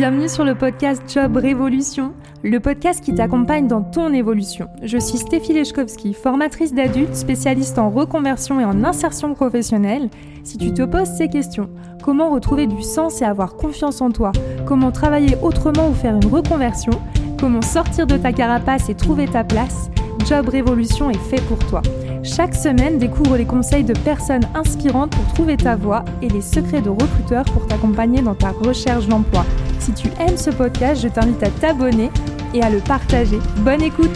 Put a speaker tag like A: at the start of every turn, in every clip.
A: bienvenue sur le podcast Job Révolution, le podcast qui t'accompagne dans ton évolution. Je suis Stéphie Lechkowski, formatrice d'adultes, spécialiste en reconversion et en insertion professionnelle. Si tu te poses ces questions, comment retrouver du sens et avoir confiance en toi, comment travailler autrement ou faire une reconversion, comment sortir de ta carapace et trouver ta place, Job Révolution est fait pour toi. Chaque semaine, découvre les conseils de personnes inspirantes pour trouver ta voie et les secrets de recruteurs pour t'accompagner dans ta recherche d'emploi. Si tu aimes ce podcast, je t'invite à t'abonner et à le partager. Bonne écoute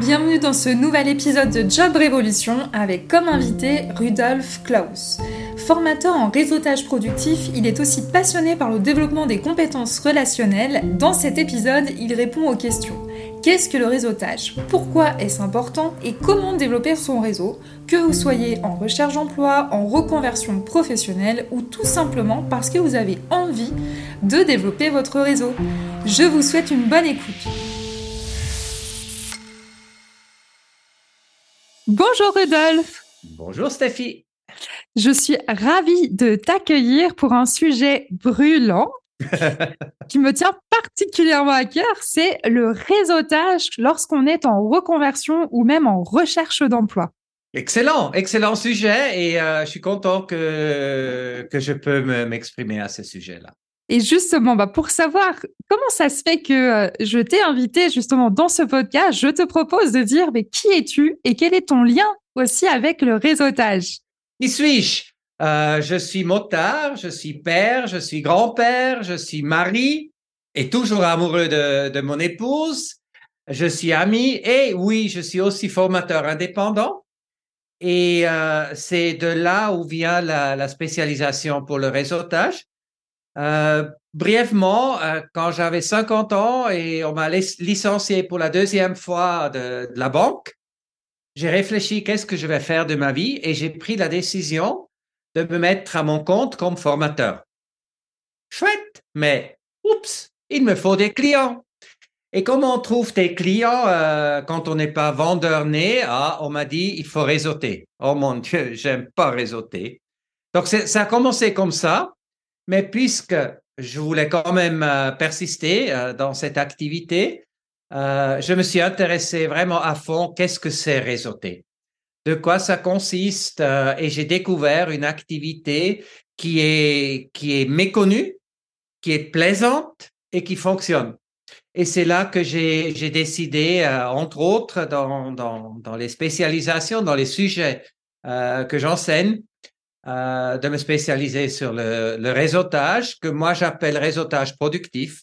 A: Bienvenue dans ce nouvel épisode de Job Révolution avec comme invité Rudolf Klaus. Formateur en réseautage productif, il est aussi passionné par le développement des compétences relationnelles. Dans cet épisode, il répond aux questions. Qu'est-ce que le réseautage? Pourquoi est-ce important? Et comment développer son réseau? Que vous soyez en recherche d'emploi, en reconversion professionnelle ou tout simplement parce que vous avez envie de développer votre réseau. Je vous souhaite une bonne écoute. Bonjour Rudolf
B: Bonjour Stéphie
A: je suis ravie de t'accueillir pour un sujet brûlant qui me tient particulièrement à cœur, c'est le réseautage lorsqu'on est en reconversion ou même en recherche d'emploi.
B: Excellent, excellent sujet et euh, je suis content que, que je peux m'exprimer à ce sujet-là.
A: Et justement, bah pour savoir comment ça se fait que euh, je t'ai invité justement dans ce podcast, je te propose de dire mais qui es-tu et quel est ton lien aussi avec le réseautage?
B: Qui suis-je? Euh, Je suis motard, je suis père, je suis grand-père, je suis mari et toujours amoureux de, de mon épouse. Je suis ami et oui, je suis aussi formateur indépendant. Et euh, c'est de là où vient la, la spécialisation pour le réseautage. Euh, brièvement, euh, quand j'avais 50 ans et on m'a licencié pour la deuxième fois de, de la banque, j'ai réfléchi qu'est-ce que je vais faire de ma vie et j'ai pris la décision de me mettre à mon compte comme formateur. Chouette, mais oups, il me faut des clients. Et comment on trouve des clients euh, quand on n'est pas vendeur né? Ah, on m'a dit il faut réseauter. Oh mon Dieu, j'aime pas réseauter. Donc ça a commencé comme ça, mais puisque je voulais quand même euh, persister euh, dans cette activité, euh, je me suis intéressé vraiment à fond qu'est-ce que c'est réseauter, de quoi ça consiste euh, et j'ai découvert une activité qui est qui est méconnue, qui est plaisante et qui fonctionne. Et c'est là que j'ai décidé, euh, entre autres dans, dans dans les spécialisations, dans les sujets que j'enseigne, de me spécialiser sur le, le réseautage que moi j'appelle réseautage productif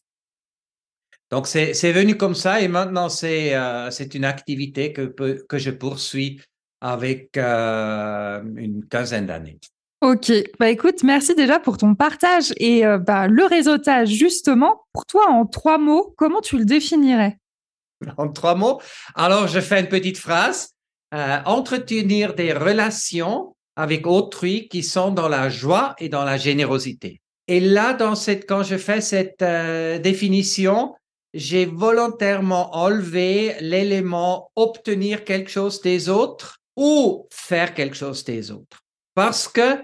B: donc, c'est venu comme ça et maintenant, c'est euh, une activité que, que je poursuis avec euh, une quinzaine d'années.
A: Ok, bah écoute, merci déjà pour ton partage. Et euh, bah, le réseautage, justement, pour toi, en trois mots, comment tu le définirais?
B: En trois mots, alors je fais une petite phrase. Euh, entretenir des relations avec autrui qui sont dans la joie et dans la générosité. Et là, dans cette, quand je fais cette euh, définition, j'ai volontairement enlevé l'élément obtenir quelque chose des autres ou faire quelque chose des autres. Parce que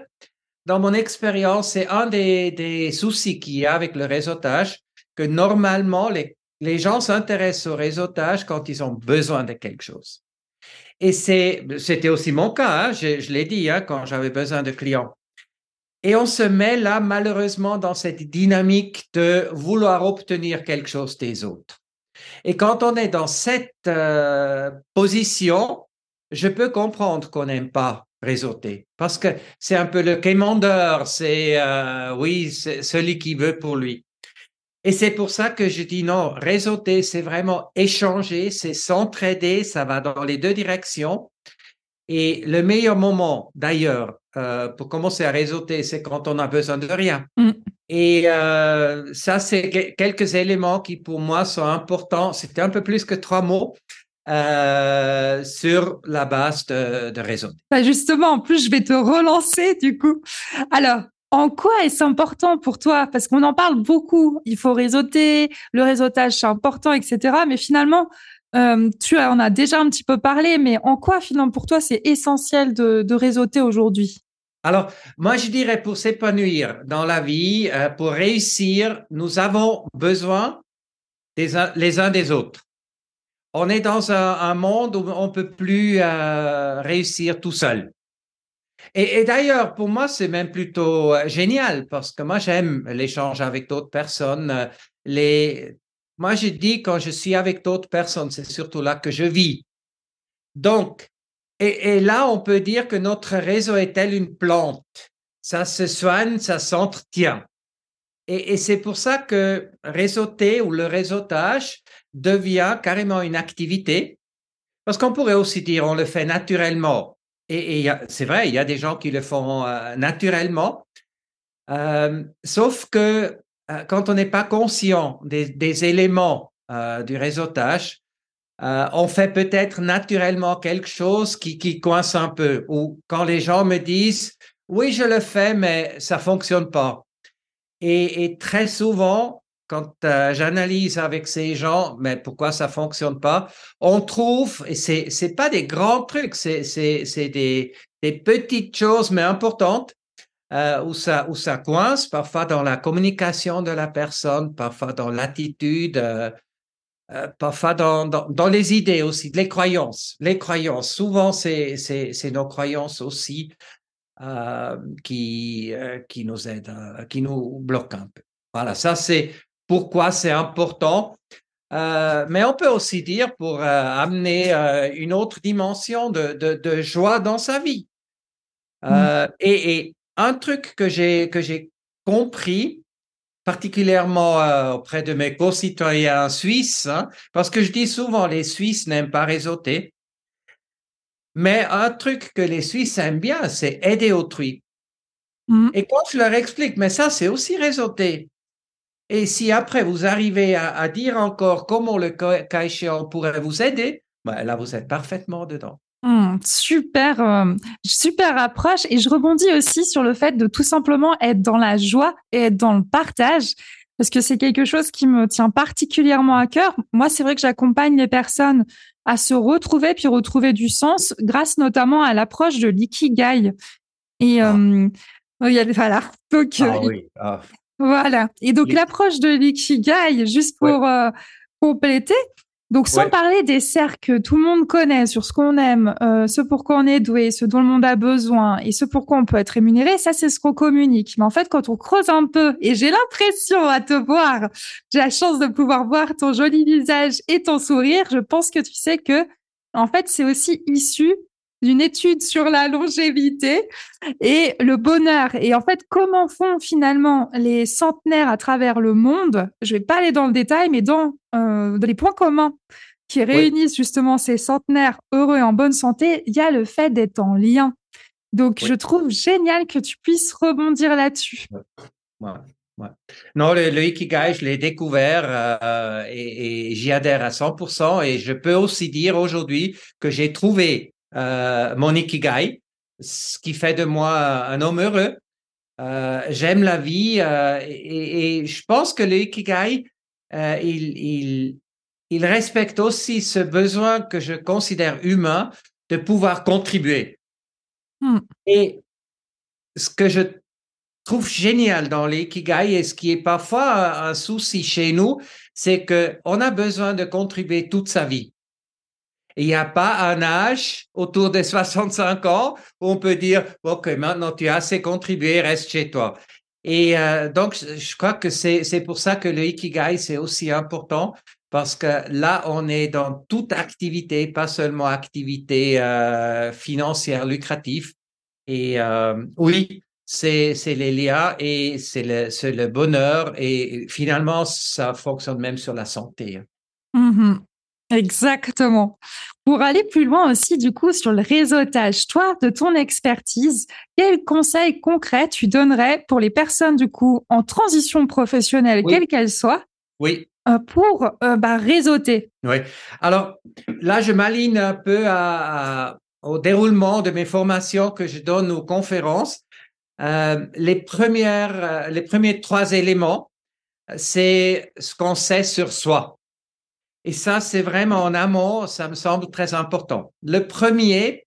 B: dans mon expérience, c'est un des, des soucis qu'il y a avec le réseautage, que normalement, les, les gens s'intéressent au réseautage quand ils ont besoin de quelque chose. Et c'est, c'était aussi mon cas, hein, je, l'ai dit, hein, quand j'avais besoin de clients. Et on se met là, malheureusement, dans cette dynamique de vouloir obtenir quelque chose des autres. Et quand on est dans cette euh, position, je peux comprendre qu'on n'aime pas réseauter parce que c'est un peu le quémandeur, c'est euh, oui, c'est celui qui veut pour lui. Et c'est pour ça que je dis non, réseauter, c'est vraiment échanger, c'est s'entraider, ça va dans les deux directions. Et le meilleur moment, d'ailleurs, euh, pour commencer à réseauter, c'est quand on a besoin de rien. Mm. Et euh, ça, c'est quelques éléments qui, pour moi, sont importants. C'était un peu plus que trois mots. Euh, sur la base de, de réseauter.
A: Bah justement, en plus, je vais te relancer du coup. Alors, En quoi est-ce important pour toi? Parce qu'on en parle beaucoup. Il faut réseauter, le réseautage c'est important, etc. Mais finalement, euh, tu en as déjà un petit peu parlé, mais en quoi finalement pour toi c'est essentiel de, de réseauter aujourd'hui?
B: Alors, moi, je dirais pour s'épanouir dans la vie, euh, pour réussir, nous avons besoin des les uns des autres. On est dans un, monde où on peut plus euh, réussir tout seul. Et, d'ailleurs, pour moi, c'est même plutôt génial parce que moi, j'aime l'échange avec d'autres personnes. Les... Moi, je dis quand je suis avec d'autres personnes, c'est surtout là que je vis. Donc, et, là, on peut dire que notre réseau est tel une plante. Ça se soigne, ça s'entretient. Et, c'est pour ça que réseauter ou le réseautage devient carrément une activité. Parce qu'on pourrait aussi dire on le fait naturellement. Et, c'est vrai, il y a des gens qui le font euh, naturellement. Euh, sauf que quand on n'est pas conscient des, éléments du réseautage, euh, on fait peut-être naturellement quelque chose qui, qui coince un peu. Ou quand les gens me disent, oui, je le fais, mais ça fonctionne pas. Et, très souvent, quand euh, j'analyse avec ces gens, mais pourquoi ça fonctionne pas, on trouve, et c'est c'est pas des grands trucs, c'est c'est des des petites choses mais importantes euh, où ça où ça coince, parfois dans la communication de la personne, parfois dans l'attitude. Euh, parfois dans, dans, les idées aussi, les croyances. Les croyances, souvent, c'est, c'est, nos croyances aussi euh, qui, euh, qui nous aident, qui nous bloquent un peu. Voilà, ça c'est pourquoi c'est important. mais on peut aussi dire pour amener une autre dimension de, de, de, joie dans sa vie. Mmh. Et, et, un truc que j'ai que j'ai compris, particulièrement euh, auprès de mes concitoyens suisses, hein, parce que je dis souvent les Suisses n'aiment pas réseauter. Mais un truc que les Suisses aiment bien, c'est aider autrui. Mmh. Et quand je leur explique, mais ça, c'est aussi réseauter. Et si après vous arrivez à, dire encore comment le cas échéant pourrait vous aider, ben là, vous êtes parfaitement dedans.
A: Mmh, super, euh, super approche. Et je rebondis aussi sur le fait de tout simplement être dans la joie et être dans le partage, parce que c'est quelque chose qui me tient particulièrement à cœur. Moi, c'est vrai que j'accompagne les personnes à se retrouver puis retrouver du sens, grâce notamment à l'approche de l'ikigai. Et ah. euh, voilà. Donc, ah, oui. Ah. Voilà. Et donc l'approche de l'ikigai, juste pour euh, compléter, donc, sans parler des cercles que tout le monde connaît sur ce qu'on aime, euh, ce pour quoi on est doué, ce dont le monde a besoin et ce pour quoi on peut être rémunéré, ça, c'est ce qu'on communique. Mais en fait, quand on creuse un peu, et j'ai l'impression à te voir, j'ai la chance de pouvoir voir ton joli visage et ton sourire, je pense que tu sais que, en fait, c'est aussi issu d'une étude sur la longévité et le bonheur. Et en fait, comment font finalement les centenaires à travers le monde? Je vais pas aller dans le détail, mais dans, euh, les points communs qui réunissent justement ces centenaires heureux et en bonne santé, il y a le fait d'être en lien. Donc, je trouve génial que tu puisses rebondir là-dessus.
B: Non, le, Ikigai, je l'ai découvert euh, et, et j'y adhère à 100%. Et je peux aussi dire aujourd'hui que j'ai trouvé euh, mon ikigai, ce qui fait de moi un homme heureux. Euh, j'aime la vie euh, et, je pense que le ikigai, il, il, respecte aussi ce besoin que je considère humain de pouvoir contribuer. Hmm. Et ce que je trouve génial dans l'ikigai et ce qui est parfois un souci chez nous, c'est qu'on a besoin de contribuer toute sa vie. Il n'y a pas un âge autour de 65 ans où on peut dire, OK, maintenant tu as assez contribué, reste chez toi. Et euh, donc, je crois que c'est pour ça que le Ikigai, c'est aussi important parce que là, on est dans toute activité, pas seulement activité euh, financière lucrative. Et euh, oui, c'est les liens et c'est le, le bonheur et finalement, ça fonctionne même sur la santé.
A: Mmh Exactement. Pour aller plus loin aussi, du coup, sur le réseautage, toi, de ton expertise, quels conseils concrets tu donnerais pour les personnes, du coup, en transition professionnelle, quelle qu'elle soit,
B: oui.
A: Euh, pour euh, bah, réseauter?
B: Oui. Alors, là, je m'aligne un peu au déroulement de mes formations que je donne aux conférences. euh, les premières, les premiers trois éléments, c'est ce qu'on sait sur soi. Et ça, c'est vraiment en amont, ça me semble très important. Le premier,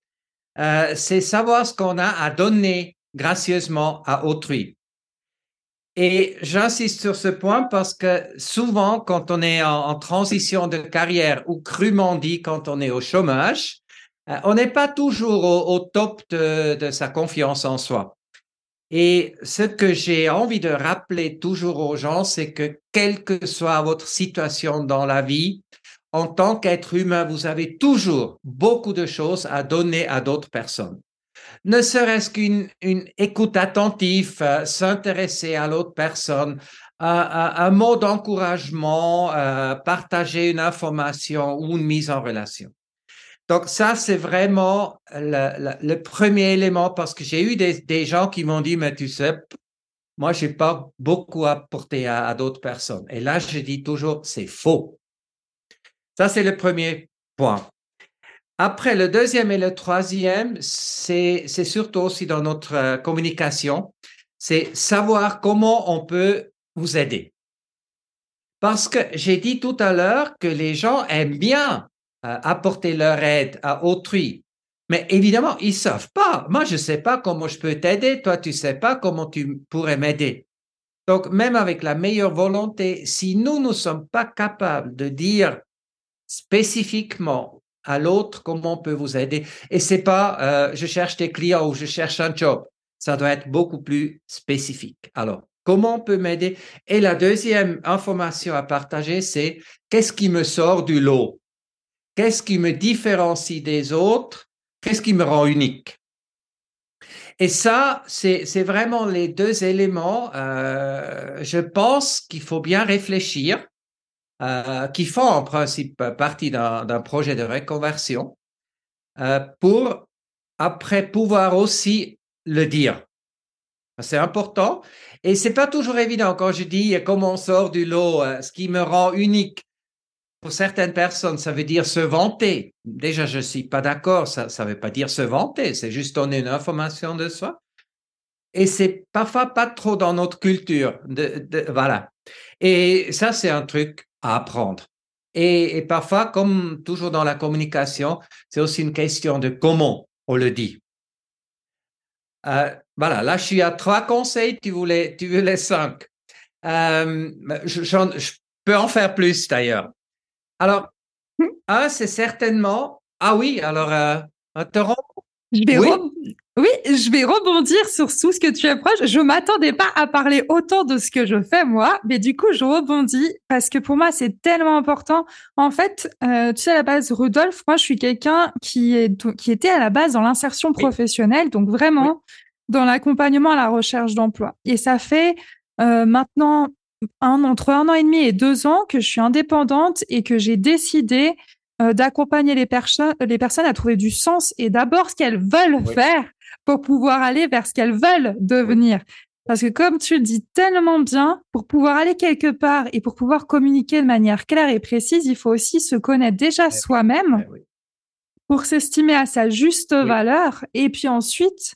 B: euh, c'est savoir ce qu'on a à donner gracieusement à autrui. Et j'insiste sur ce point parce que souvent, quand on est en, transition de carrière ou crûment dit quand on est au chômage, euh, on n'est pas toujours au, top de, de, sa confiance en soi. Et ce que j'ai envie de rappeler toujours aux gens, c'est que quelle que soit votre situation dans la vie, en tant qu'être humain, vous avez toujours beaucoup de choses à donner à d'autres personnes ne serait-ce qu'une une écoute attentive, euh, s'intéresser à l'autre personne, un mot d'encouragement, euh, partager une information ou une mise en relation. Donc ça, c'est vraiment le, premier élément parce que j'ai eu des, gens qui m'ont dit, mais tu sais, moi, j'ai pas beaucoup à apporter à d'autres personnes. Et là, je dis toujours, c'est faux. Ça, c'est le premier point. Après, le deuxième et le troisième, c'est surtout aussi dans notre euh, communication, c'est savoir comment on peut vous aider. Parce que j'ai dit tout à l'heure que les gens aiment bien apporter leur aide à autrui. Mais évidemment, ils savent pas. Moi, je sais pas comment je peux t'aider. Toi, tu sais pas comment tu pourrais m'aider. Donc, même avec la meilleure volonté, si nous ne sommes pas capables de dire spécifiquement à l'autre comment on peut vous aider. Et c'est pas euh, je cherche des clients ou je cherche un job. Ça doit être beaucoup plus spécifique. Alors, comment on peut m'aider? Et la deuxième information à partager, c'est qu'est-ce qui me sort du lot? Qu'est-ce qui me différencie des autres? Qu'est-ce qui me rend unique? Et ça, c'est vraiment les deux éléments. Euh, je pense qu'il faut bien réfléchir euh, qui font en principe partie d'un projet de reconversion euh, pour après pouvoir aussi le dire. C'est important et c'est pas toujours évident quand je dis comment on sort du lot, ce qui me rend unique. Pour certaines personnes, ça veut dire se vanter. Déjà, je suis pas d'accord. Ça, ça veut pas dire se vanter. C'est juste donner une information de soi. Et c'est parfois pas trop dans notre culture. Voilà. Et ça, c'est un truc apprendre. Et, parfois, comme toujours dans la communication, c'est aussi une question de comment on le dit. Euh, voilà, là, je suis à trois conseils, tu voulais, tu voulais cinq. Euh, je, peux en faire plus d'ailleurs. Alors, hmm. un, c'est certainement, ah oui, alors, euh, te
A: oui. oui, je vais rebondir sur tout ce que tu approches. Je m'attendais pas à parler autant de ce que je fais moi, mais du coup, je rebondis parce que pour moi, c'est tellement important. En fait, euh, tu sais, à la base, Rudolf, moi, je suis quelqu'un qui, est, qui était à la base dans l'insertion professionnelle, donc vraiment dans l'accompagnement à la recherche d'emploi. Et ça fait euh, maintenant un, entre un an et demi et deux ans que je suis indépendante et que j'ai décidé euh, d'accompagner les, personnes les personnes à trouver du sens et d'abord ce qu'elles veulent faire pour pouvoir aller vers ce qu'elles veulent devenir. Parce que comme tu le dis tellement bien, pour pouvoir aller quelque part et pour pouvoir communiquer de manière claire et précise, il faut aussi se connaître déjà eh soi-même eh pour s'estimer à sa juste valeur et puis ensuite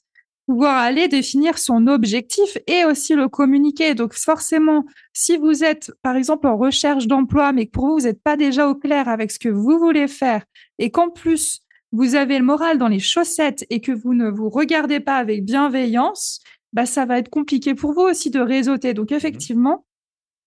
A: pouvoir aller définir son objectif et aussi le communiquer. Donc forcément, si vous êtes par exemple en recherche d'emploi, mais que pour vous, vous n'êtes pas déjà au clair avec ce que vous voulez faire et qu'en plus, vous avez le moral dans les chaussettes et que vous ne vous regardez pas avec bienveillance, bah, ça va être compliqué pour vous aussi de réseauter. Donc mmh effectivement,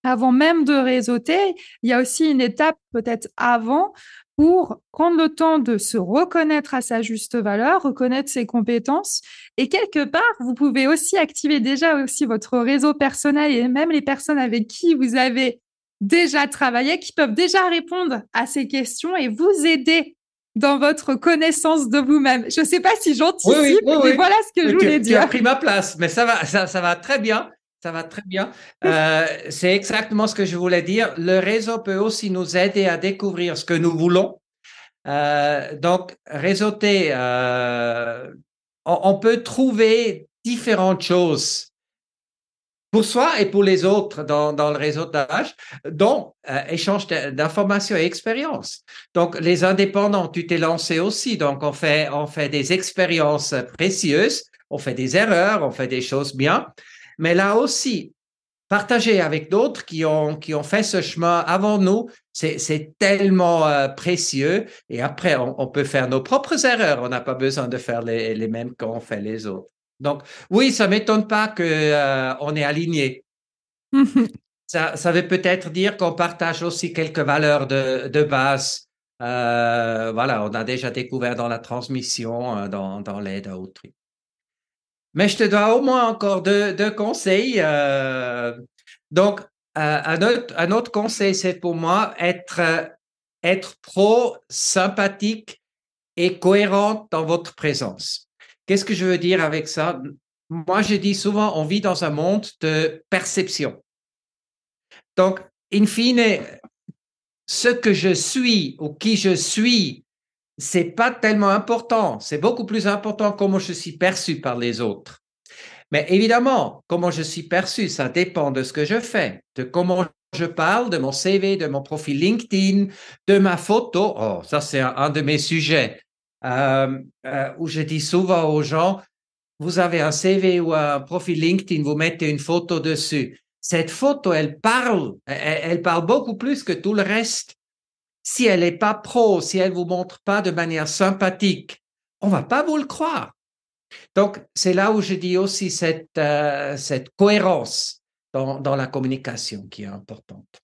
A: avant même de réseauter, il y a aussi une étape peut-être avant pour prendre le temps de se reconnaître à sa juste valeur, reconnaître ses compétences. Et quelque part, vous pouvez aussi activer déjà aussi votre réseau personnel et même les personnes avec qui vous avez déjà travaillé, qui peuvent déjà répondre à ces questions et vous aider dans votre connaissance de vous-même. Je ne sais pas si j'anticipe, mais voilà ce que je voulais dire.
B: Tu as pris ma place, mais ça va, ça, ça va très bien. Ça va très bien. Euh, c'est exactement ce que je voulais dire. Le réseau peut aussi nous aider à découvrir ce que nous voulons. Euh, donc, réseauter, euh, on, peut trouver différentes choses pour soi et pour les autres dans, dans le réseautage, dont échange d'informations et expériences. Donc, les indépendants, tu t'es lancé aussi. Donc, on fait, on fait des expériences précieuses on fait des erreurs, on fait des choses bien, mais là aussi, partager avec d'autres qui ont, qui ont fait ce chemin avant nous, c'est tellement euh, précieux. Et après, on, peut faire nos propres erreurs. On n'a pas besoin de faire les, les mêmes qu'ont fait les autres. Donc, oui, ça m'étonne pas qu'on euh, on est aligné. ça, ça veut peut-être dire qu'on partage aussi quelques valeurs de, de base. Euh, voilà, on a déjà découvert dans la transmission, dans, dans l'aide à autrui. Mais je te dois au moins encore deux, deux conseils. Euh, donc, euh, un, autre, un, autre, conseil, c'est pour moi être, être pro, sympathique et cohérent dans votre présence. Qu'est-ce que je veux dire avec ça? Moi, je dis souvent, on vit dans un monde de perception. Donc, in fine, ce que je suis ou qui je suis c'est pas tellement important. C'est beaucoup plus important comment je suis perçu par les autres. Mais évidemment, comment je suis perçu, ça dépend de ce que je fais, de comment je parle, de mon CV, de mon profil LinkedIn, de ma photo. Oh, ça, c'est un, de mes sujets euh, euh, où je dis souvent aux gens, vous avez un CV ou un profil LinkedIn, vous mettez une photo dessus. Cette photo, elle parle, elle parle beaucoup plus que tout le reste si elle n'est pas pro, si elle vous montre pas de manière sympathique, on va pas vous le croire. Donc, c'est là où je dis aussi cette, euh, cette cohérence dans, dans, la communication qui est importante.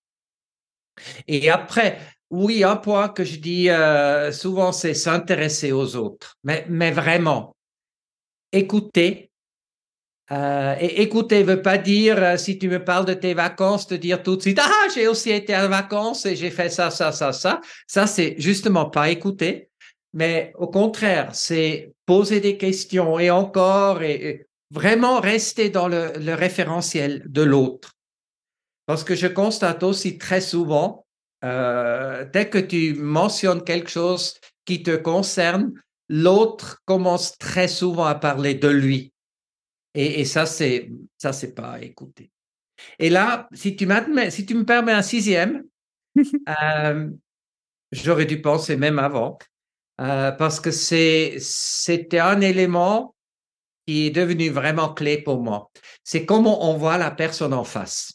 B: Et après, oui, un point que je dis euh, souvent, c'est s'intéresser aux autres, mais, mais vraiment, écouter euh, et écouter veut pas dire, euh, si tu me parles de tes vacances, te dire tout de suite, ah, j'ai aussi été en vacances et j'ai fait ça, ça, ça, ça. Ça, c'est justement pas écouter, mais au contraire, c'est poser des questions et encore, et, vraiment rester dans le, le référentiel de l'autre. Parce que je constate aussi très souvent, euh, dès que tu mentionnes quelque chose qui te concerne, l'autre commence très souvent à parler de lui et, ça, c'est ça, c'est pas écouter. Et là, si tu, si tu me permets un sixième, euh, j'aurais dû penser même avant, euh, parce que c'est c'était un élément qui est devenu vraiment clé pour moi. C'est comment on voit la personne en face.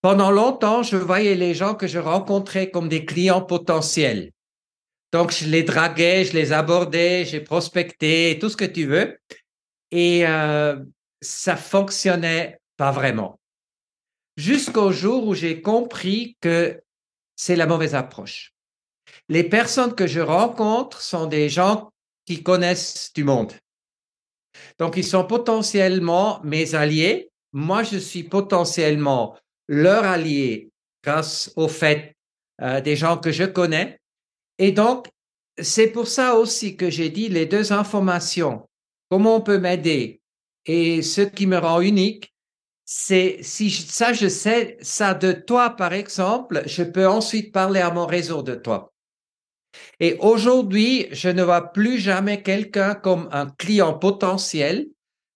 B: Pendant longtemps, je voyais les gens que je rencontrais comme des clients potentiels. Donc, je les draguais, je les abordais, j'ai prospecté, tout ce que tu veux. Et euh, ça fonctionnait pas vraiment. Jusqu'au jour où j'ai compris que c'est la mauvaise approche. Les personnes que je rencontre sont des gens qui connaissent du monde. Donc, ils sont potentiellement mes alliés. Moi, je suis potentiellement leur allié grâce au fait euh, des gens que je connais. Et donc, c'est pour ça aussi que j'ai dit les deux informations comment on peut m'aider? Et ce qui me rend unique, c'est si ça, je sais ça de toi, par exemple, je peux ensuite parler à mon réseau de toi. Et aujourd'hui, je ne vois plus jamais quelqu'un comme un client potentiel,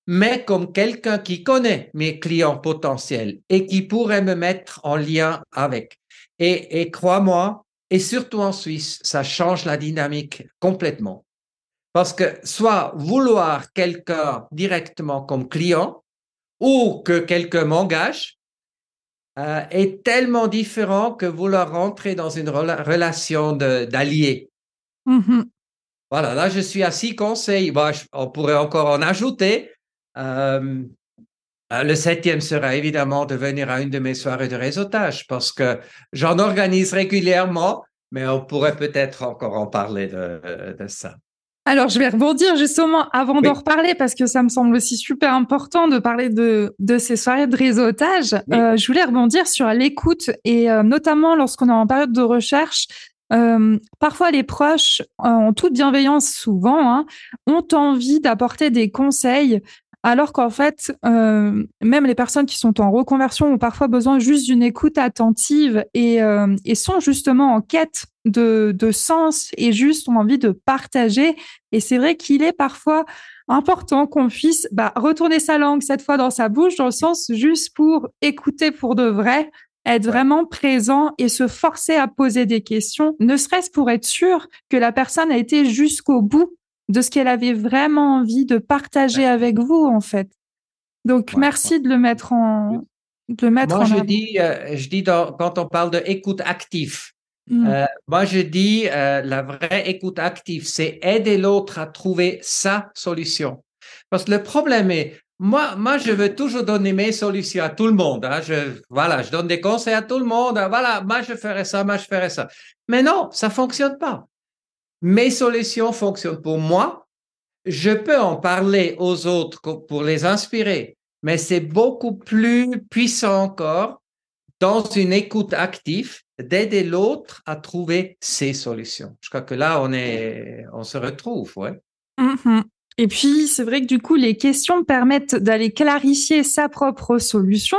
B: mais comme quelqu'un qui connaît mes clients potentiels et qui pourrait me mettre en lien avec. Et, et crois-moi, et surtout en Suisse, ça change la dynamique complètement. Parce que soit vouloir quelqu'un directement comme client ou que quelqu'un m'engage euh, est tellement différent que vouloir rentrer dans une relation d'allié. Mm-hmm. Voilà, là je suis à six conseils. on pourrait encore en ajouter. Euh, euh, le septième sera évidemment de venir à une de mes soirées de réseautage parce que j'en organise régulièrement, mais on pourrait peut-être encore en parler de ça.
A: Alors, je vais rebondir justement avant d'en reparler parce que ça me semble aussi super important de parler de, de ces soirées de réseautage. Euh, je voulais rebondir sur l'écoute et euh, notamment lorsqu'on est en période de recherche. Euh, parfois, les proches, en toute bienveillance souvent, hein, ont envie d'apporter des conseils alors qu'en fait, euh, même les personnes qui sont en reconversion ont parfois besoin juste d'une écoute attentive et, euh, et, sont justement en quête de, de sens et juste ont envie de partager. Et c'est vrai qu'il est parfois important qu'on puisse bah, retourner sa langue cette fois dans sa bouche, dans le sens juste pour écouter pour de vrai, être vraiment présent et se forcer à poser des questions, ne serait-ce pour être sûr que la personne a été jusqu'au bout de ce qu'elle avait vraiment envie de partager avec vous, en fait. Donc, merci de le mettre en, de le mettre
B: moi,
A: en
B: je
A: avant.
B: dis, euh, je dis dans, quand on parle de écoute active,
A: Mm.
B: euh, moi, je dis euh, la vraie écoute active, c'est aider l'autre à trouver sa solution. Parce que le problème est, moi, moi, je veux toujours donner mes solutions à tout le monde. Hein. Je, voilà, je donne des conseils à tout le monde. hein. Voilà, moi, je ferai ça, moi, je ferai ça. Mais non, ça fonctionne pas. Mes solutions fonctionnent pour moi. Je peux en parler aux autres pour les inspirer, mais c'est beaucoup plus puissant encore dans une écoute active d'aider l'autre à trouver ses solutions. Je crois que là, on se retrouve, ouais.
A: Mhm. Et puis, c'est vrai que du coup, les questions permettent d'aller clarifier sa propre solution.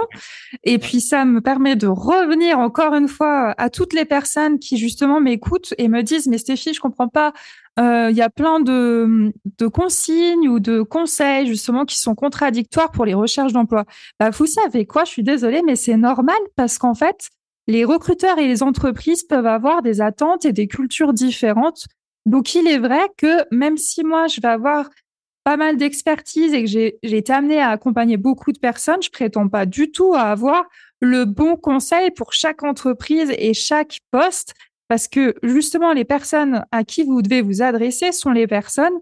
A: Et puis, ça me permet de revenir encore une fois à toutes les personnes qui justement m'écoutent et me disent, mais Stéphie, je comprends pas. Euh, Il y a plein de, de consignes ou de conseils justement qui sont contradictoires pour les recherches d'emploi. Bah, vous savez quoi? Je suis désolée, mais c'est normal parce qu'en fait, les recruteurs et les entreprises peuvent avoir des attentes et des cultures différentes. Donc, il est vrai que même si moi, je vais avoir pas mal d'expertise et que j'ai été amenée à accompagner beaucoup de personnes, je prétends pas du tout à avoir le bon conseil pour chaque entreprise et chaque poste parce que justement les personnes à qui vous devez vous adresser sont les personnes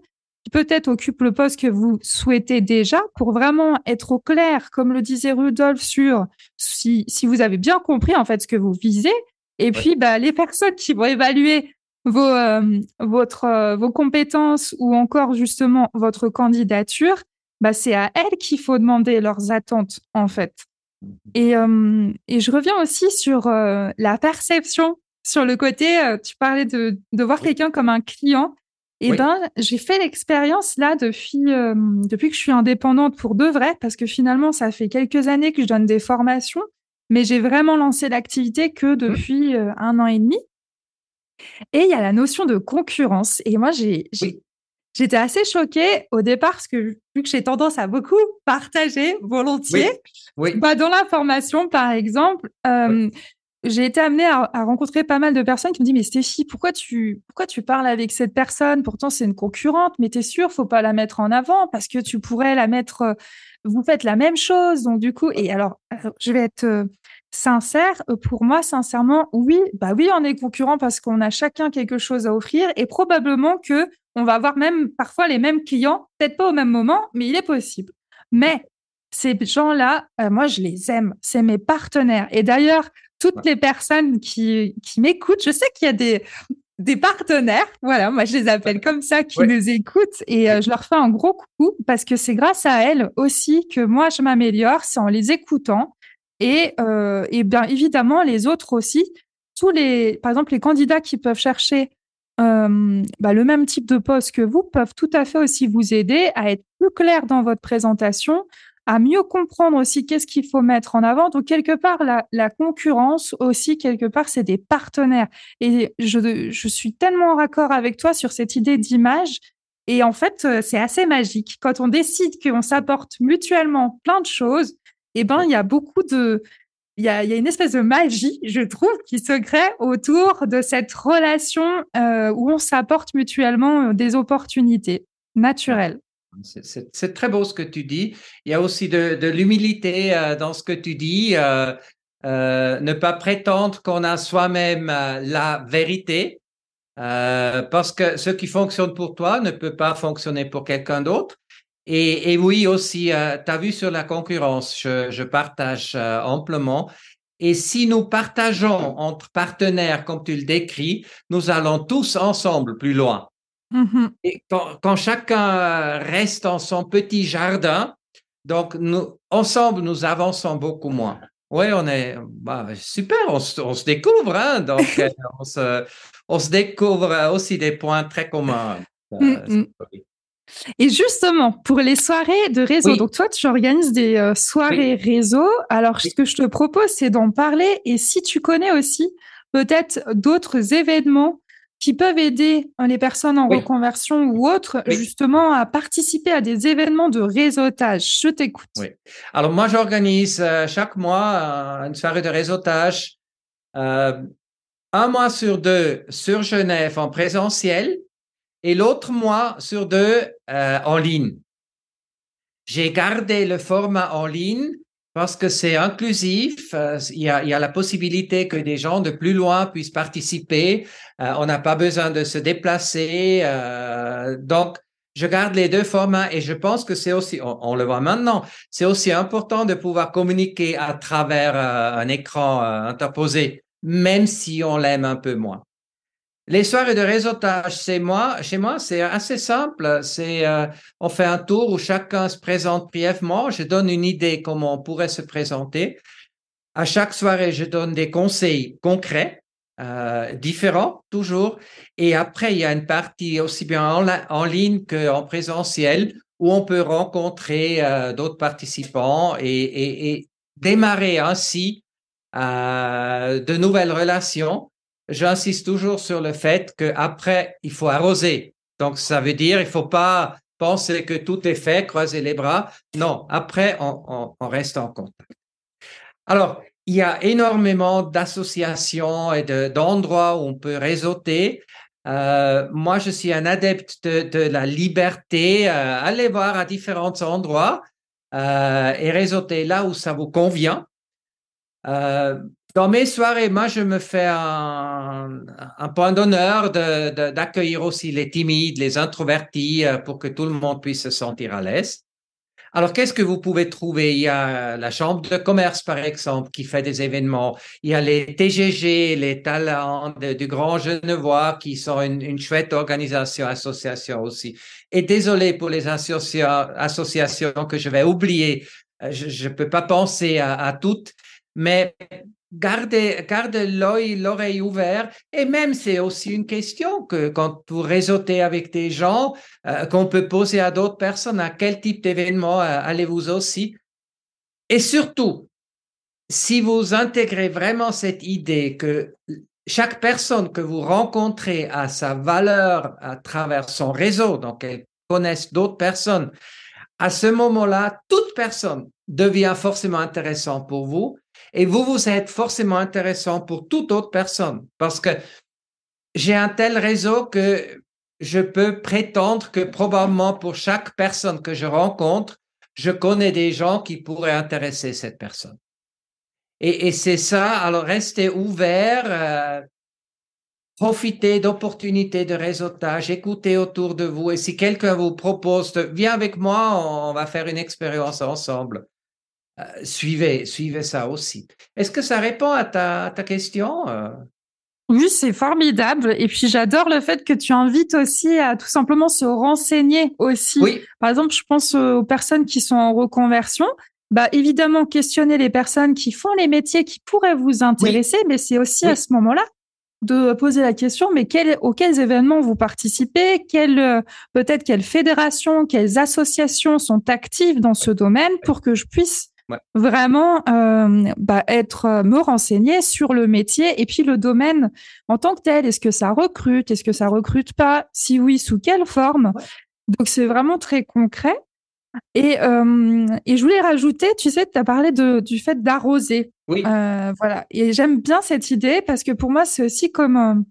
A: qui peut-être occupent le poste que vous souhaitez déjà pour vraiment être au clair, comme le disait Rudolf, sur si, si vous avez bien compris en fait ce que vous visez. Et puis, bah, les personnes qui vont évaluer vos, euh, votre, euh, vos compétences ou encore justement votre candidature, bah, c'est à elles qu'il faut demander leurs attentes en fait. Et, euh, et je reviens aussi sur la perception, sur le côté, tu parlais de, de voir quelqu'un comme un client. Et
B: Oui.
A: ben, j'ai fait l'expérience là depuis depuis que je suis indépendante pour de vrai, parce que finalement, ça fait quelques années que je donne des formations, mais j'ai vraiment lancé l'activité que depuis euh, un an et demi. Et il y a la notion de concurrence. Et moi, j'ai j'ai-
B: Oui.
A: j'étais assez choquée au départ, parce que vu que j'ai tendance à beaucoup partager volontiers,
B: Oui,
A: bah, dans la formation, par exemple, euh, j'ai été amenée à, à rencontrer pas mal de personnes qui me disent Mais Stéphie, pourquoi tu, pourquoi tu parles avec cette personne? Pourtant, c'est une concurrente, mais t'es sûre, faut pas la mettre en avant parce que tu pourrais la mettre. vous faites la même chose. Donc, du coup, et alors, je vais être sincère. euh, Pour moi, sincèrement, oui, bah oui, on est concurrent parce qu'on a chacun quelque chose à offrir et probablement que on va avoir même parfois les mêmes clients, peut-être pas au même moment, mais il est possible. Mais ces gens-là, euh, moi, je les aime. C'est mes partenaires. Et d'ailleurs, toutes les personnes qui, qui m'écoutent, je sais qu'il y a des, des partenaires, voilà, moi je les appelle comme ça, qui
B: Ouais.
A: nous écoutent et euh, je leur fais un gros coucou parce que c'est grâce à elles aussi que moi je m'améliore, c'est en les écoutant et, euh, bien évidemment les autres aussi, tous les, par exemple les candidats qui peuvent chercher euh, bah, le même type de poste que vous peuvent tout à fait aussi vous aider à être plus clair dans votre présentation, à mieux comprendre aussi qu'est-ce qu'il faut mettre en avant. Donc, quelque part, la, la concurrence aussi, quelque part, c'est des partenaires. Et je, je suis tellement en raccord avec toi sur cette idée d'image. Et en fait, euh, c'est assez magique. Quand on décide qu'on s'apporte mutuellement plein de choses, eh ben, il y a beaucoup de, il y a, il y a une espèce de magie, je trouve, qui se crée autour de cette relation euh, où on s'apporte mutuellement euh, des opportunités naturelles.
B: C'est- très beau ce que tu dis. Il y a aussi de, de l'humilité euh, dans ce que tu dis. euh, ne pas prétendre qu'on a soi-même la vérité, parce que ce qui fonctionne pour toi ne peut pas fonctionner pour quelqu'un d'autre. Et, et oui, aussi, tu as vu sur la concurrence, je, je partage euh, amplement. Et si nous partageons entre partenaires, comme tu le décris, nous allons tous ensemble plus loin.
A: Mhm.
B: Et quand, quand chacun reste dans son petit jardin, donc nous, ensemble, nous avançons beaucoup moins. Oui, on est bah, super, on se, on se découvre, hein, donc euh, on, se, on se découvre aussi des points très communs. Euh,
A: Mm, mm. Et justement, pour les soirées de réseau,
B: Oui.
A: donc toi, tu organises des euh, soirées réseau. Alors,
B: Oui.
A: ce que je te propose, c'est d'en parler. Et si tu connais aussi peut-être d'autres événements qui peuvent aider euh, les personnes en reconversion ou autres, justement, à participer à des événements de réseautage. Je t'écoute.
B: Oui. Alors moi, j'organise euh, chaque mois euh, une soirée de réseautage, un mois sur deux sur Genève en présentiel et l'autre mois sur deux euh, en ligne. J'ai gardé le format en ligne parce que c'est inclusif. Euh, il, y a, y a, la possibilité que des gens de plus loin puissent participer. Euh, on n'a pas besoin de se déplacer. Euh, donc, je garde les deux formats et je pense que c'est aussi, on, le voit maintenant, c'est aussi important de pouvoir communiquer à travers un écran interposé, même si on l'aime un peu moins. Les soirées de réseautage, chez moi, c'est assez simple. Euh, on fait un tour où chacun se présente brièvement. Je donne une idée comment on pourrait se présenter. À chaque soirée, je donne des conseils concrets, euh, différents toujours. Et après, il y a une partie aussi bien en, ligne qu'en présentiel où on peut rencontrer euh, d'autres participants et, démarrer ainsi de nouvelles relations j'insiste toujours sur le fait qu'après, il faut arroser. Donc, ça veut dire, il faut pas penser que tout est fait, croiser les bras. Non, après, on, reste en contact. Alors, il y a énormément d'associations et d'endroits où on peut réseauter. Euh, moi, je suis un adepte de, de la liberté. Euh, allez voir à différents endroits euh, et réseauter là où ça vous convient. Dans mes soirées, moi, je me fais un, point d'honneur d'accueillir aussi les timides, les introvertis, euh, pour que tout le monde puisse se sentir à l'aise. Alors, qu'est-ce que vous pouvez trouver? Il y a la chambre de commerce, par exemple, qui fait des événements. Il y a les TGG, les talents du Grand Genevois, qui sont une, chouette organisation, association aussi. Et désolé pour les associations que je vais oublier. Euh, je ne peux pas penser à toutes, mais gardez, l'oreille ouvert. Et même, c'est aussi une question que quand vous réseautez avec des gens, euh, qu'on peut poser à d'autres personnes, à quel type d'événement euh, allez-vous aussi? Et surtout, si vous intégrez vraiment cette idée que chaque personne que vous rencontrez a sa valeur à travers son réseau, donc elle connaissent d'autres personnes, à ce moment-là, toute personne devient forcément intéressante pour vous et vous, vous êtes forcément intéressant pour toute autre personne parce que j'ai un tel réseau que je peux prétendre que probablement pour chaque personne que je rencontre, je connais des gens qui pourraient intéresser cette personne. Et, c'est ça, alors restez ouvert, euh, profitez d'opportunités de réseautage, écoutez autour de vous. Et si quelqu'un vous propose, de, viens avec moi, on va faire une expérience ensemble. Euh, suivez, suivez ça aussi. Est-ce que ça répond à ta, ta question euh?
A: Oui, c'est formidable. Et puis j'adore le fait que tu invites aussi à tout simplement se renseigner aussi.
B: Oui.
A: Par exemple, je pense aux personnes qui sont en reconversion. Bah évidemment, questionner les personnes qui font les métiers qui pourraient vous intéresser, oui. mais c'est aussi oui. à ce moment-là de poser la question, mais quel, auxquels événements vous participez, quelles, peut-être quelles fédérations, quelles associations sont actives dans ce domaine pour que je puisse Ouais. Vraiment euh, bah, être euh, me renseigner sur le métier et puis le domaine en tant que tel. Est-ce que ça recrute? Est-ce que ça recrute pas? Si oui, sous quelle forme? Ouais. Donc c'est vraiment très concret. Et, euh, et je voulais rajouter, tu sais, tu as parlé de, du fait d'arroser.
B: Oui.
A: Euh, voilà. Et j'aime bien cette idée parce que pour moi, c'est aussi comme,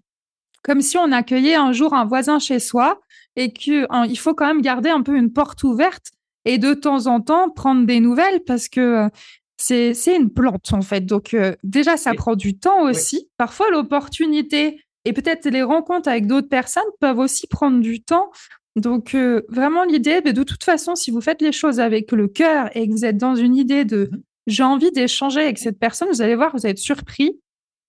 A: comme si on accueillait un jour un voisin chez soi et qu'il faut quand même garder un peu une porte ouverte et de temps en temps prendre des nouvelles parce que euh, c'est c'est une plante en fait. Donc euh, déjà ça oui. prend du temps aussi. Oui. Parfois l'opportunité et peut-être les rencontres avec d'autres personnes peuvent aussi prendre du temps. Donc euh, vraiment l'idée, de toute façon, si vous faites les choses avec le cœur et que vous êtes dans une idée de j'ai envie d'échanger avec cette personne, vous allez voir, vous être surpris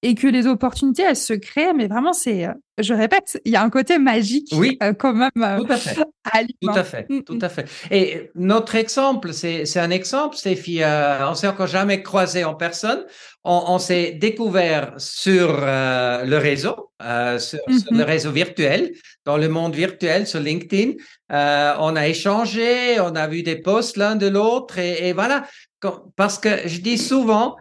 A: et que les opportunités, elles se créent. Mais vraiment, c'est, je répète, il y a un côté magique
B: oui,
A: euh, quand même. Euh,
B: tout à fait.
A: À
B: tout à fait. Tout à fait. Et notre exemple, c'est, un exemple, Stéphie. Euh, on s'est encore jamais croisé en personne. On, on s'est découvert sur euh, le réseau, euh, sur, mm -hmm. sur, le réseau virtuel, dans le monde virtuel, sur LinkedIn. on a échangé, on a vu des posts l'un de l'autre, et, et voilà. Parce que je dis souvent,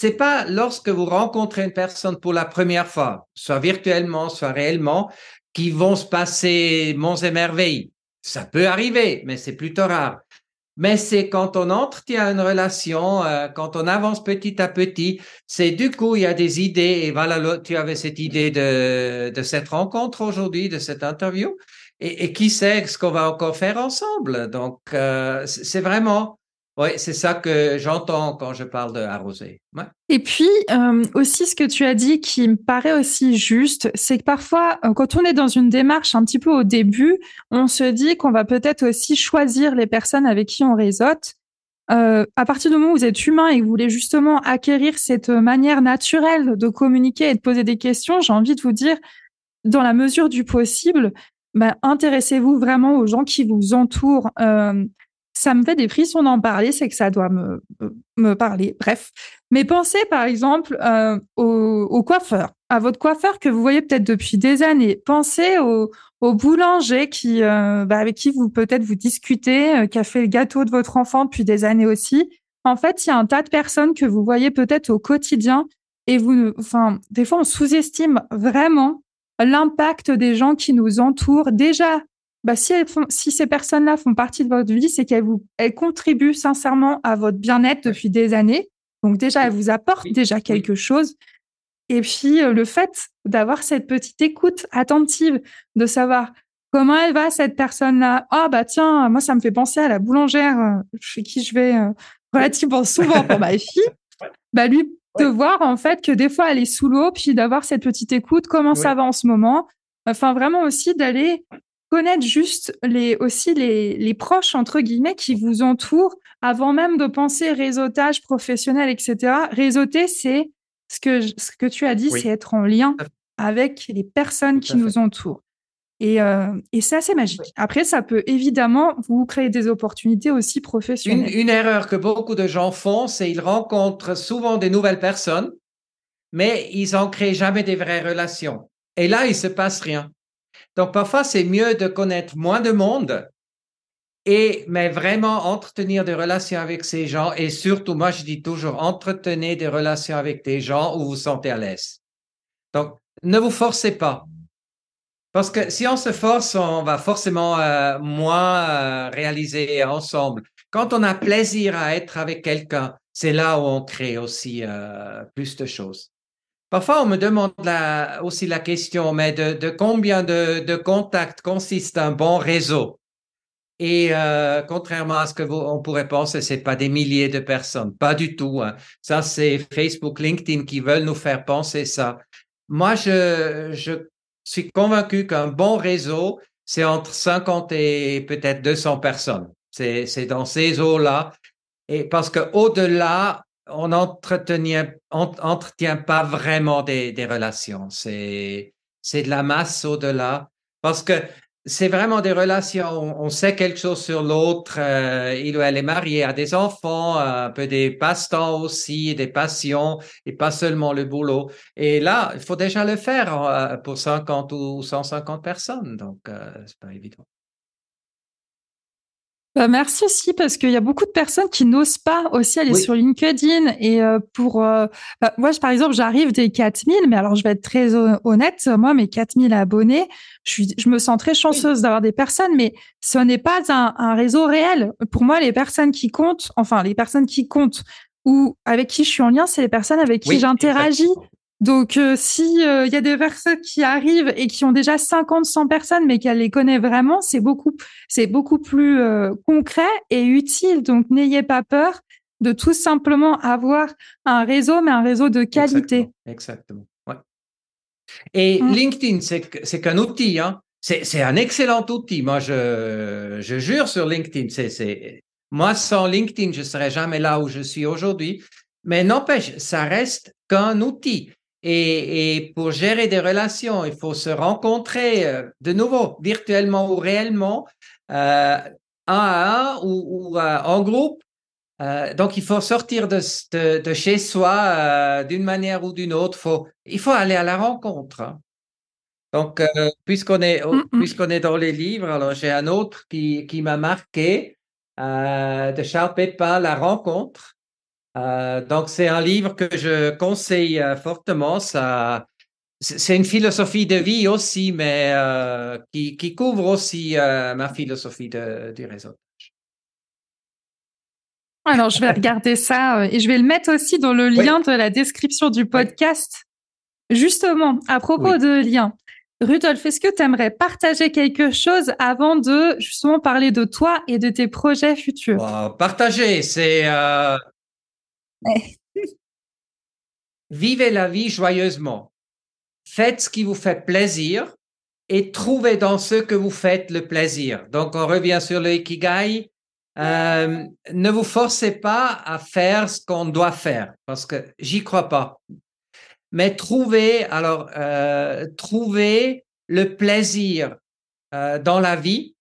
B: c'est pas lorsque vous rencontrez une personne pour la première fois, soit virtuellement, soit réellement, qui vont se passer monts et merveilles. Ça peut arriver, mais c'est plutôt rare. Mais c'est quand on entretient une relation, euh, quand on avance petit à petit, c'est du coup, il y a des idées. Et voilà, tu avais cette idée de, de cette rencontre aujourd'hui, de cette interview. et, qui sait ce qu'on va encore faire ensemble. Donc, euh, c'est vraiment, oui, c'est ça que j'entends quand je parle de arroser.
A: Et puis euh, aussi, ce que tu as dit qui me paraît aussi juste, c'est que parfois, euh, quand on est dans une démarche un petit peu au début, on se dit qu'on va peut-être aussi choisir les personnes avec qui on réseaute. Euh, à partir du moment où vous êtes humain et que vous voulez justement acquérir cette manière naturelle de communiquer et de poser des questions, j'ai envie de vous dire, dans la mesure du possible, bah, intéressez-vous vraiment aux gens qui vous entourent. Ça me fait des frissons d'en parler, c'est que ça doit me, me parler. Bref. Mais pensez par exemple euh, au, coiffeur, à votre coiffeur que vous voyez peut-être depuis des années. Pensez au, boulanger euh, bah, avec qui vous peut-être vous discutez, euh, qui a fait le gâteau de votre enfant depuis des années aussi. En fait, il y a un tas de personnes que vous voyez peut-être au quotidien et vous, enfin, des fois, on sous-estime vraiment l'impact des gens qui nous entourent. Déjà, bah, si, elles font, si ces personnes-là font partie de votre vie, c'est qu'elles vous, elles contribuent sincèrement à votre bien-être depuis des années. Donc déjà, elles vous apportent déjà quelque chose. Et puis euh, le fait d'avoir cette petite écoute attentive, de savoir comment elle va cette personne-là. Ah oh, bah tiens, moi ça me fait penser à la boulangère euh, chez qui je vais euh, relativement souvent pour ma fille. Bah lui de voir en fait que des fois elle est sous l'eau, puis d'avoir cette petite écoute, comment ça va en ce moment. Enfin vraiment aussi d'aller connaître juste les aussi les, les proches entre guillemets qui vous entourent avant même de penser réseautage professionnel, etc. Réseauter, c'est ce que, ce que tu as dit, c'est être en lien avec les personnes qui nous entourent. Et, euh, et c'est assez magique. Après, ça peut évidemment vous créer des opportunités aussi professionnelles.
B: Une, une erreur que beaucoup de gens font, c'est qu'ils rencontrent souvent des nouvelles personnes, mais ils n'en créent jamais des vraies relations. Et là, il se passe rien. Donc, parfois, c'est mieux de connaître moins de monde et, mais vraiment entretenir des relations avec ces gens et surtout, moi, je dis toujours, entretenez des relations avec des gens où vous vous sentez à l'aise. Donc, ne vous forcez pas. Parce que si on se force, on va forcément euh, moins euh, réaliser ensemble. Quand on a plaisir à être avec quelqu'un, c'est là où on crée aussi euh, plus de choses. Parfois, on me demande aussi la question, mais de, combien de, de contacts consiste un bon réseau? Et euh, contrairement à ce que vous, on pourrait penser, c'est pas des milliers de personnes, pas du tout. Hein. Ça, c'est Facebook, LinkedIn qui veulent nous faire penser ça. Moi, je, je suis convaincu qu'un bon réseau, c'est entre 50 et peut-être 200 personnes. C'est dans ces eaux-là. Et parce que au-delà, on n'entretient entretient pas vraiment des, relations. C'est, de la masse au-delà. Parce que c'est vraiment des relations. On, sait quelque chose sur l'autre. Euh, il ou elle est marié, a des enfants, un peu des passe-temps aussi, des passions, et pas seulement le boulot. Et là, il faut déjà le faire euh, pour 50 ou 150 personnes. Donc, euh, c'est pas évident.
A: Bah, merci aussi parce qu'il y a beaucoup de personnes qui n'osent pas aussi aller sur LinkedIn. Et euh, pour euh, bah, moi par exemple j'arrive des 4000 mais alors je vais être très honnête moi mes 4000 abonnés je suis je me sens très chanceuse d'avoir des personnes mais ce n'est pas un, un, réseau réel. Pour moi les personnes qui comptent enfin les personnes qui comptent ou avec qui je suis en lien c'est les personnes avec qui j'interagis donc, euh, si euh, il y a des personnes qui arrivent et qui ont déjà 50, 100 personnes, mais qu'elles les connaissent vraiment, c'est beaucoup, c'est beaucoup plus euh, concret et utile. Donc, n'ayez pas peur de tout simplement avoir un réseau, mais un réseau de qualité.
B: Exactement. Ouais. Et mmh. LinkedIn, c'est qu'un outil. Hein. C'est un excellent outil. Moi, je, je jure sur LinkedIn. C'est moi, sans LinkedIn, je serais jamais là où je suis aujourd'hui. Mais n'empêche, ça reste qu'un outil. Et, et, pour gérer des relations, il faut se rencontrer euh, de nouveau, virtuellement ou réellement, euh, un à un ou, ou euh, en groupe. Donc, il faut sortir de, de, de chez soi d'une manière ou d'une autre. Faut, il faut aller à la rencontre. Hein. Donc, puisqu'on est, mm, mm. puisqu'on est dans les livres, alors j'ai un autre qui, qui m'a marqué de Charles Pépin, La rencontre. Euh, donc, c'est un livre que je conseille euh, fortement. Ça, c'est une philosophie de vie aussi, mais euh, qui, qui, couvre aussi ma philosophie de, du réseautage.
A: Alors, je vais regarder ça et je vais le mettre aussi dans le lien de la description du podcast. Justement, à propos de liens, Rudolf, est-ce que tu aimerais partager quelque chose avant de justement parler de toi et de tes projets futurs?
B: Partager, c'est vivez la vie joyeusement. Faites ce qui vous fait plaisir et trouvez dans ce que vous faites le plaisir. Donc, on revient sur le ikigai. Euh, ne vous forcez pas à faire ce qu'on doit faire parce que j'y crois pas. Mais trouvez, alors, euh, le plaisir euh, dans la vie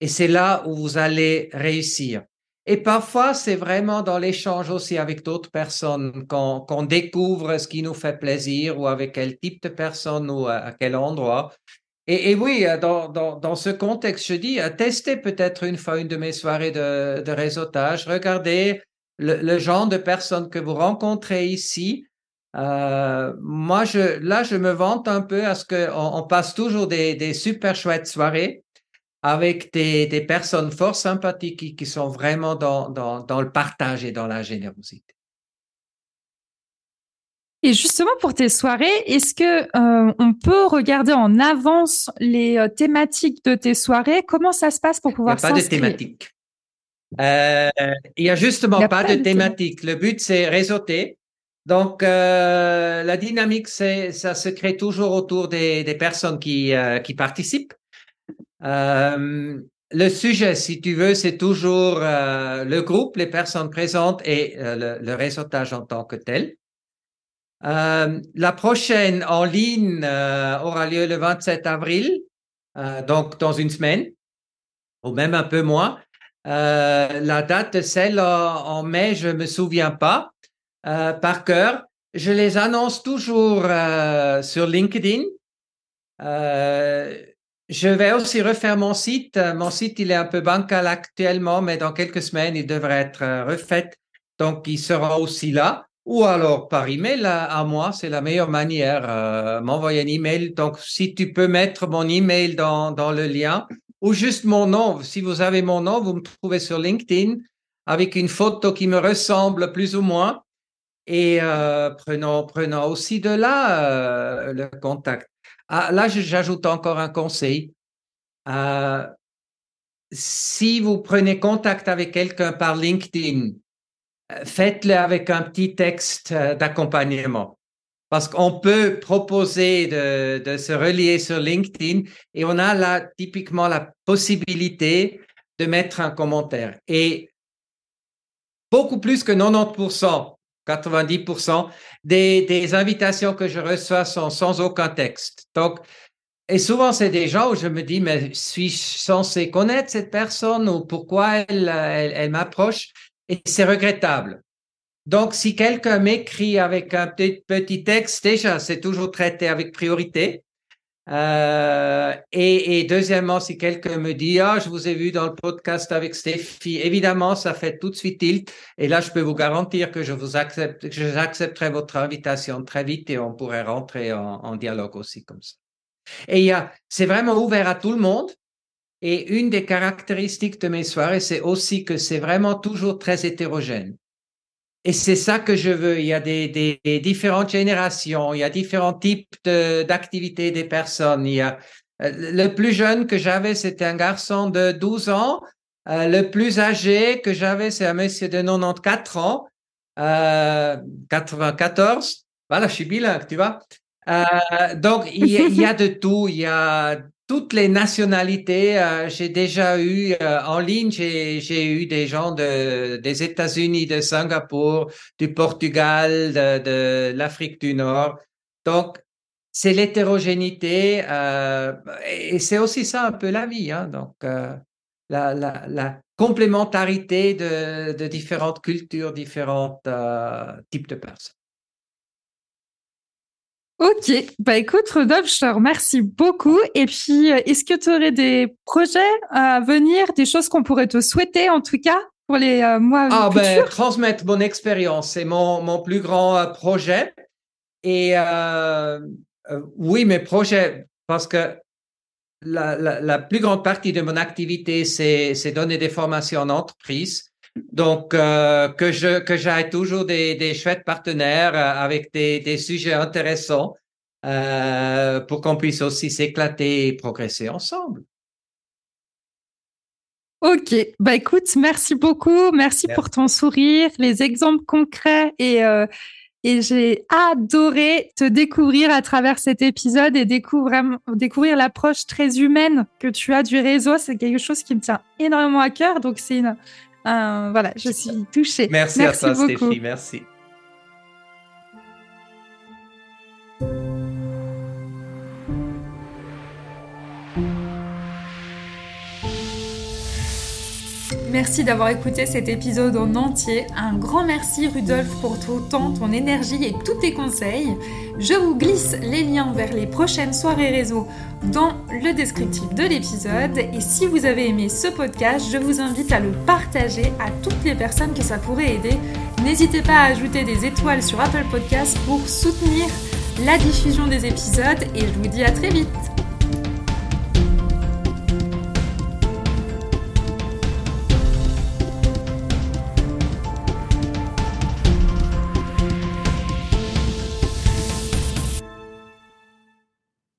B: et c'est là où vous allez réussir. Et parfois, c'est vraiment dans l'échange aussi avec d'autres personnes qu'on découvre ce qui nous fait plaisir ou avec quel type de personne ou à, quel endroit. Et, oui, dans, dans, ce contexte, je dis, testez peut-être une fois une de mes soirées de, de réseautage, regardez le, genre de personnes que vous rencontrez ici. Euh, moi, je, là, je me vante un peu à ce qu'on on passe toujours des, des super chouettes soirées avec des, des, personnes fort sympathiques qui, qui sont vraiment dans, dans, dans, le partage et dans la générosité.
A: Et justement pour tes soirées, est-ce que euh, on peut regarder en avance les euh, thématiques de tes soirées? Comment ça se passe pour pouvoir
B: Il n'y a pas de thématique. Euh, il y a justement a pas, de thématique. Le but c'est réseauter. Donc la dynamique c'est ça se crée toujours autour des, des personnes qui qui participent. Euh, le sujet, si tu veux, c'est toujours euh, le groupe, les personnes présentes et euh, le, réseautage en tant que tel. la prochaine en ligne aura lieu le 27 avril, donc dans une semaine, ou même un peu moins. la date de celle en, mai, je me souviens pas par cœur. Je les annonce toujours sur LinkedIn. Je vais aussi refaire mon site. Mon site, il est un peu bancal actuellement, mais dans quelques semaines, il devrait être euh, refait. Donc, il sera aussi là. Ou alors par email à moi, c'est la meilleure manière. Euh, m'envoyer un email. Donc, si tu peux mettre mon email dans, dans le lien ou juste mon nom. Si vous avez mon nom, vous me trouvez sur LinkedIn avec une photo qui me ressemble plus ou moins. Et euh, prenons, prenons aussi de là euh, le contact. Ah, là, j'ajoute encore un conseil. Euh, si vous prenez contact avec quelqu'un par LinkedIn, euh, faites-le avec un petit texte euh, d'accompagnement. Parce qu'on peut proposer de, de, se relier sur LinkedIn et on a là typiquement la possibilité de mettre un commentaire. Et beaucoup plus que 90%, 90% des, des, invitations que je reçois sont sans aucun texte. Donc, et souvent, c'est des gens où je me dis, mais suis-je censé connaître cette personne ou pourquoi elle, m'approche? Et c'est regrettable. Donc, si quelqu'un m'écrit avec un petit, petit texte, déjà, c'est toujours traité avec priorité. Euh, et, et, deuxièmement, si quelqu'un me dit, ah, je vous ai vu dans le podcast avec Stéphie, évidemment, ça fait tout de suite tilt. Et là, je peux vous garantir que je vous accepte, que j'accepterai votre invitation très vite et on pourrait rentrer en, en dialogue aussi comme ça. Et il y a, c'est vraiment ouvert à tout le monde. Et une des caractéristiques de mes soirées, c'est aussi que c'est vraiment toujours très hétérogène. Et c'est ça que je veux. Il y a des, des, différentes générations, il y a différents types d'activités des personnes. Il y a euh, le plus jeune que j'avais, c'était un garçon de 12 ans. Euh, le plus âgé que j'avais, c'est un monsieur de 94 ans, euh, 94. Voilà, je suis bilingue, tu vois. Euh, donc, il y, il y, a de tout. Il y a toutes les nationalités. Euh, j'ai déjà eu euh, en ligne, j'ai eu des gens de, des États-Unis, de Singapour, du Portugal, de, l'Afrique du Nord. Donc, c'est l'hétérogénéité euh, et c'est aussi ça un peu la vie. Hein, donc, la, complémentarité de différentes cultures, différents types de personnes.
A: Ok, bah écoute Rodolphe, je te remercie beaucoup. Et puis, euh, est-ce que tu aurais des projets à venir, des choses qu'on pourrait te souhaiter en tout cas pour les euh, mois
B: ah, Ben, transmettre mon expérience, c'est mon, mon plus grand euh, projet. Et oui, mes projets, parce que la, la, la, plus grande partie de mon activité, c'est donner des formations en entreprise. Donc, euh, que je que j'aille toujours des, des chouettes partenaires euh, avec des, des sujets intéressants. euh, pour qu'on puisse aussi s'éclater et progresser ensemble.
A: Ok, bah écoute, merci beaucoup, merci, pour ton sourire, les exemples concrets et et j'ai adoré te découvrir à travers cet épisode et découvrir, découvrir l'approche très humaine que tu as du réseau. C'est quelque chose qui me tient énormément à cœur. Donc, c'est une, voilà, je suis touchée.
B: Merci, merci à toi, Stéphie. Merci.
A: Merci d'avoir écouté cet épisode en entier. Un grand merci Rudolf pour ton temps, ton énergie et tous tes conseils. Je vous glisse les liens vers les prochaines soirées réseau dans le descriptif de l'épisode. Et si vous avez aimé ce podcast, je vous invite à le partager à toutes les personnes que ça pourrait aider. N'hésitez pas à ajouter des étoiles sur Apple Podcasts pour soutenir la diffusion des épisodes et je vous dis à très vite